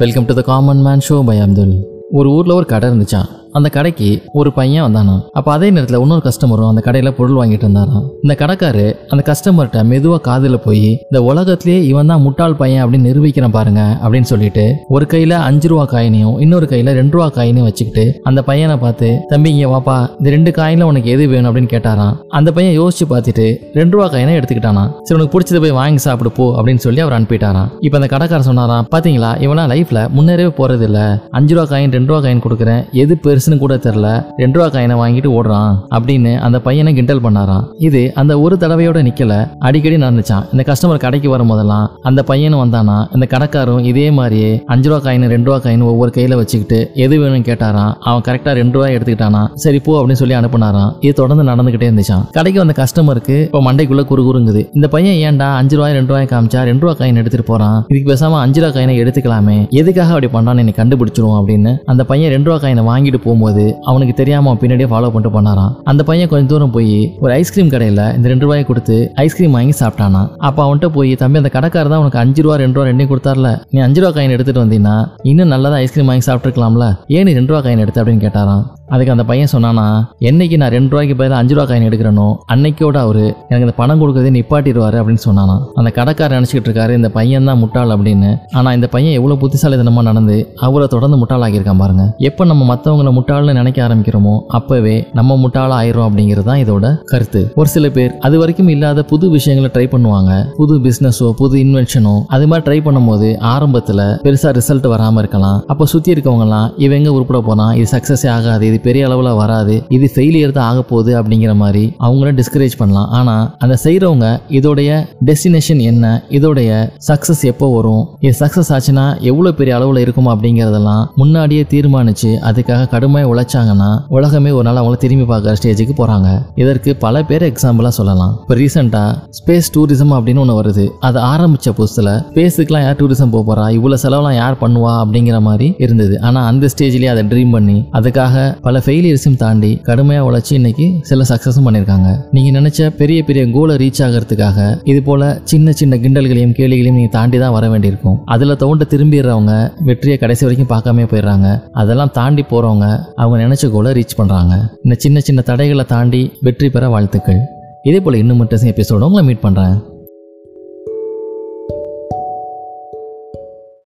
Welcome to the common man show by Abdul ஒரு ஊரில் ஒரு கடை இருந்துச்சான் அந்த கடைக்கு ஒரு பையன் வந்தானா அப்போ அதே நேரத்தில் இன்னொரு கஸ்டமரும் அந்த கடையில் பொருள் வாங்கிட்டு இருந்தாராம். இந்த கடைக்காரு அந்த கஸ்டமர்கிட்ட மெதுவாக காதில் போய் இந்த உலகத்திலேயே இவன் தான் முட்டாள் பையன் அப்படின்னு நிரூபிக்கிறேன் பாருங்க அப்படின்னு சொல்லிட்டு ஒரு கையில் அஞ்சு ரூபா காயினையும் இன்னொரு கையில் ரெண்டு ரூபா காயினையும் வச்சுக்கிட்டு அந்த பையனை பார்த்து தம்பி இங்கே வாப்பா இந்த ரெண்டு காயினில் உனக்கு எது வேணும்? அப்படின்னு கேட்டாராம். அந்த பையன் யோசிச்சு பார்த்துட்டு ரெண்டு ரூபா காயினை எடுத்துக்கிட்டானா சரி உனக்கு பிடிச்சது போய் வாங்கி சாப்பிடு போ அப்படின்னு சொல்லி அவர் அனுப்பிட்டாராம். இப்போ அந்த கடைக்காரர் சொன்னாராம் பாத்தீங்களா இவனா லைஃப்ல முன்னேறவே போறது இல்ல அஞ்சு ரூபா காயின் ரெண்டு ரூபா காயின் கொடுக்குறேன். எது பெருசுன்னு கூட தெரில ரெண்டு ரூபா காயினை வாங்கிட்டு ஓடுறான் அப்படின்னு அந்த பையனை கிண்டல் பண்ணாராம். இது அந்த ஒரு தடவையோட நிக்கல. அடிக்கடி நடந்துச்சான் இந்த கஸ்டமர் கடைக்கு வரும் போதெல்லாம் அந்த பையனும் வந்தானா? இந்த கடைக்காரும் இதே மாதிரியே அஞ்சு ரூபா காயின் ரெண்டு ரூபா காயின் ஒவ்வொரு கையில வச்சுக்கிட்டு எது வேணும்னு கேட்டாராம். அவன் கரெக்டா ரெண்டு ரூபாய் எடுத்துக்கிட்டானா? சரி போ அப்படின்னு சொல்லி அனுப்புனாராம். இது தொடர்ந்து நடந்துகிட்டே இருந்துச்சான் கடைக்கு வந்த கஸ்டமருக்கு இப்போ மண்டைக்குள்ள குறுகுறுங்குது. இந்த பையன் ஏன்டா அஞ்சு ரூபாய் ரெண்டு ரூபாய் காமிச்சா ரெண்டு ரூபா காயின் எடுத்துட்டு போறான்? இதுக்கு பேசாம அஞ்சு ரூபா காயினை எடுத்துக்கலாமே. எதுக்காக அப்படி பண்ணான்னு என்னை கண்டுபிடிச்சிரும் அப்படின்னு அந்த பையன் ரெண்டு ரூபா காயினை வாங்கிட்டு போகும்போது அவனுக்கு தெரியாம அவன் பின்னாடியே ஃபாலோ பண்ணிட்டு பண்ணாரான் அந்த பையன் கொஞ்சம் தூரம் போய் ஒரு ஐஸ்கிரீம் கடையில இந்த ரெண்டு ரூபாயை கொடுத்து ஐஸ்கிரீம் வாங்கி சாப்பிட்டானா அப்ப அவன்கிட்ட போய் தம்பி அந்த கடைக்காரர் தான் உனக்கு அஞ்சு ரூபா ரெண்டு ரூபா ரெண்டையும் கொடுத்தார்ல. நீ அஞ்சு ரூபா காயின் எடுத்துட்டு வந்தீங்கன்னா இன்னும் நல்லதா ஐஸ்கிரீம் வாங்கி சாப்பிட்டுருக்கலாம்ல. ஏன் நீ ரெண்டு ரூபா காயின் எடுத்த? அப்படின்னு கேட்டாராம். அதுக்கு அந்த பையன் சொன்னானா என்னைக்கு நான் ரெண்டு ரூபாய்க்கு பதிலாக அஞ்சு ரூபா காயின் எடுக்கிறனோ அன்னைக்கோட அவரு எனக்கு இந்த பணம் கொடுக்கறதே நிப்பாட்டிடுவாரு அப்படின்னு சொன்னானா. அந்த கடைக்காரர் நினச்சிக்கிட்டு இருக்காரு இந்த பையன் தான் முட்டாள் அப்படின்னு. ஆனா இந்த பையன் எவ்வளவு புத்திசாலித்தனமா நடந்து அவரை தொடர்ந்து முட்டாளாக்கியிருக்கான் பாருங்க. எப்போ நம்ம மற்றவங்கள முட்டாள்னு நினைக்க ஆரம்பிக்கிறோமோ அப்பவே நம்ம முட்டாளா ஆயிரும் அப்படிங்கிறது தான் இதோட கருத்து. ஒரு சில பேர் அது வரைக்கும் இல்லாத புது விஷயங்களை ட்ரை பண்ணுவாங்க. புது பிசினஸோ புது இன்வென்ஷனோ அது மாதிரி ட்ரை பண்ணும்போது ஆரம்பத்தில் பெருசாக ரிசல்ட் வராமல் இருக்கலாம். அப்போ சுற்றி இருக்கவங்கலாம் இவங்க உருப்பிட போனால் உருப்பட இது சக்ஸஸே ஆகாது இது பெரிய அளவில் வராது. இது ஃபெயிலியர் தான் ஆக போகுது அப்படிங்கிற மாதிரி அவங்கள டிஸ்கரேஜ் பண்ணலாம். ஆனால் அந்த செய்கிறவங்க இதோடைய டெஸ்டினேஷன் என்ன? இதோடைய சக்ஸஸ் எப்போ வரும்? இது சக்ஸஸ் ஆச்சுன்னா எவ்வளோ பெரிய அளவில் இருக்கும் அப்படிங்கிறதெல்லாம் முன்னாடியே தீர்மானிச்சு அதுக்காக கடுமையாக உழைச்சாங்கன்னா உலகமே ஒரு நாள் அவங்கள திரும்பி பார்க்குற ஸ்டேஜுக்கு போகிறாங்க இதற்கு பல பேர் எக்ஸாம்பிளாக சொல்லலாம். இப்போ ரீசெண்டாக ஸ்பேஸ் டூரிசம் அப்படின்னு ஒன்று வருது. அது ஆரம்பித்த புதுசில் ஸ்பேஸுக்குலாம் யார் டூரிசம் போக போகிறா இவ்வளோ செலவுலாம் யார் பண்ணுவா? அப்படிங்கிற மாதிரி இருந்தது. ஆனால் அந்த ஸ்டேஜ்லேயே அதை ட்ரீம் பண்ணி அதுக்காக பல ஃபெயிலியர்ஸும் தாண்டி கடுமையாக உழைச்சி இன்னைக்கு சில சக்சஸும் பண்ணியிருக்காங்க. நீங்கள் நினைச்ச பெரிய பெரிய கோலை ரீச் ஆகிறதுக்காக இது போல சின்ன சின்ன கிண்டல்களையும் கேள்விகளையும் நீங்கள் தாண்டி தான் வர வேண்டியிருக்கும். அதில் தோண்ட திரும்பிடுறவங்க வெற்றியை கடைசி வரைக்கும் பார்க்காம போயிடுறாங்க. அதெல்லாம் தாண்டி போகிறவங்க அவங்க நினைச்ச கோலை ரீச் பண்ணுறாங்க இந்த சின்ன சின்ன தடைகளை தாண்டி வெற்றி பெற வாழ்த்துக்கள். இதே போல் இன்னும் மட்டும் எபிசோட உங்களை மீட் பண்ணுறேன்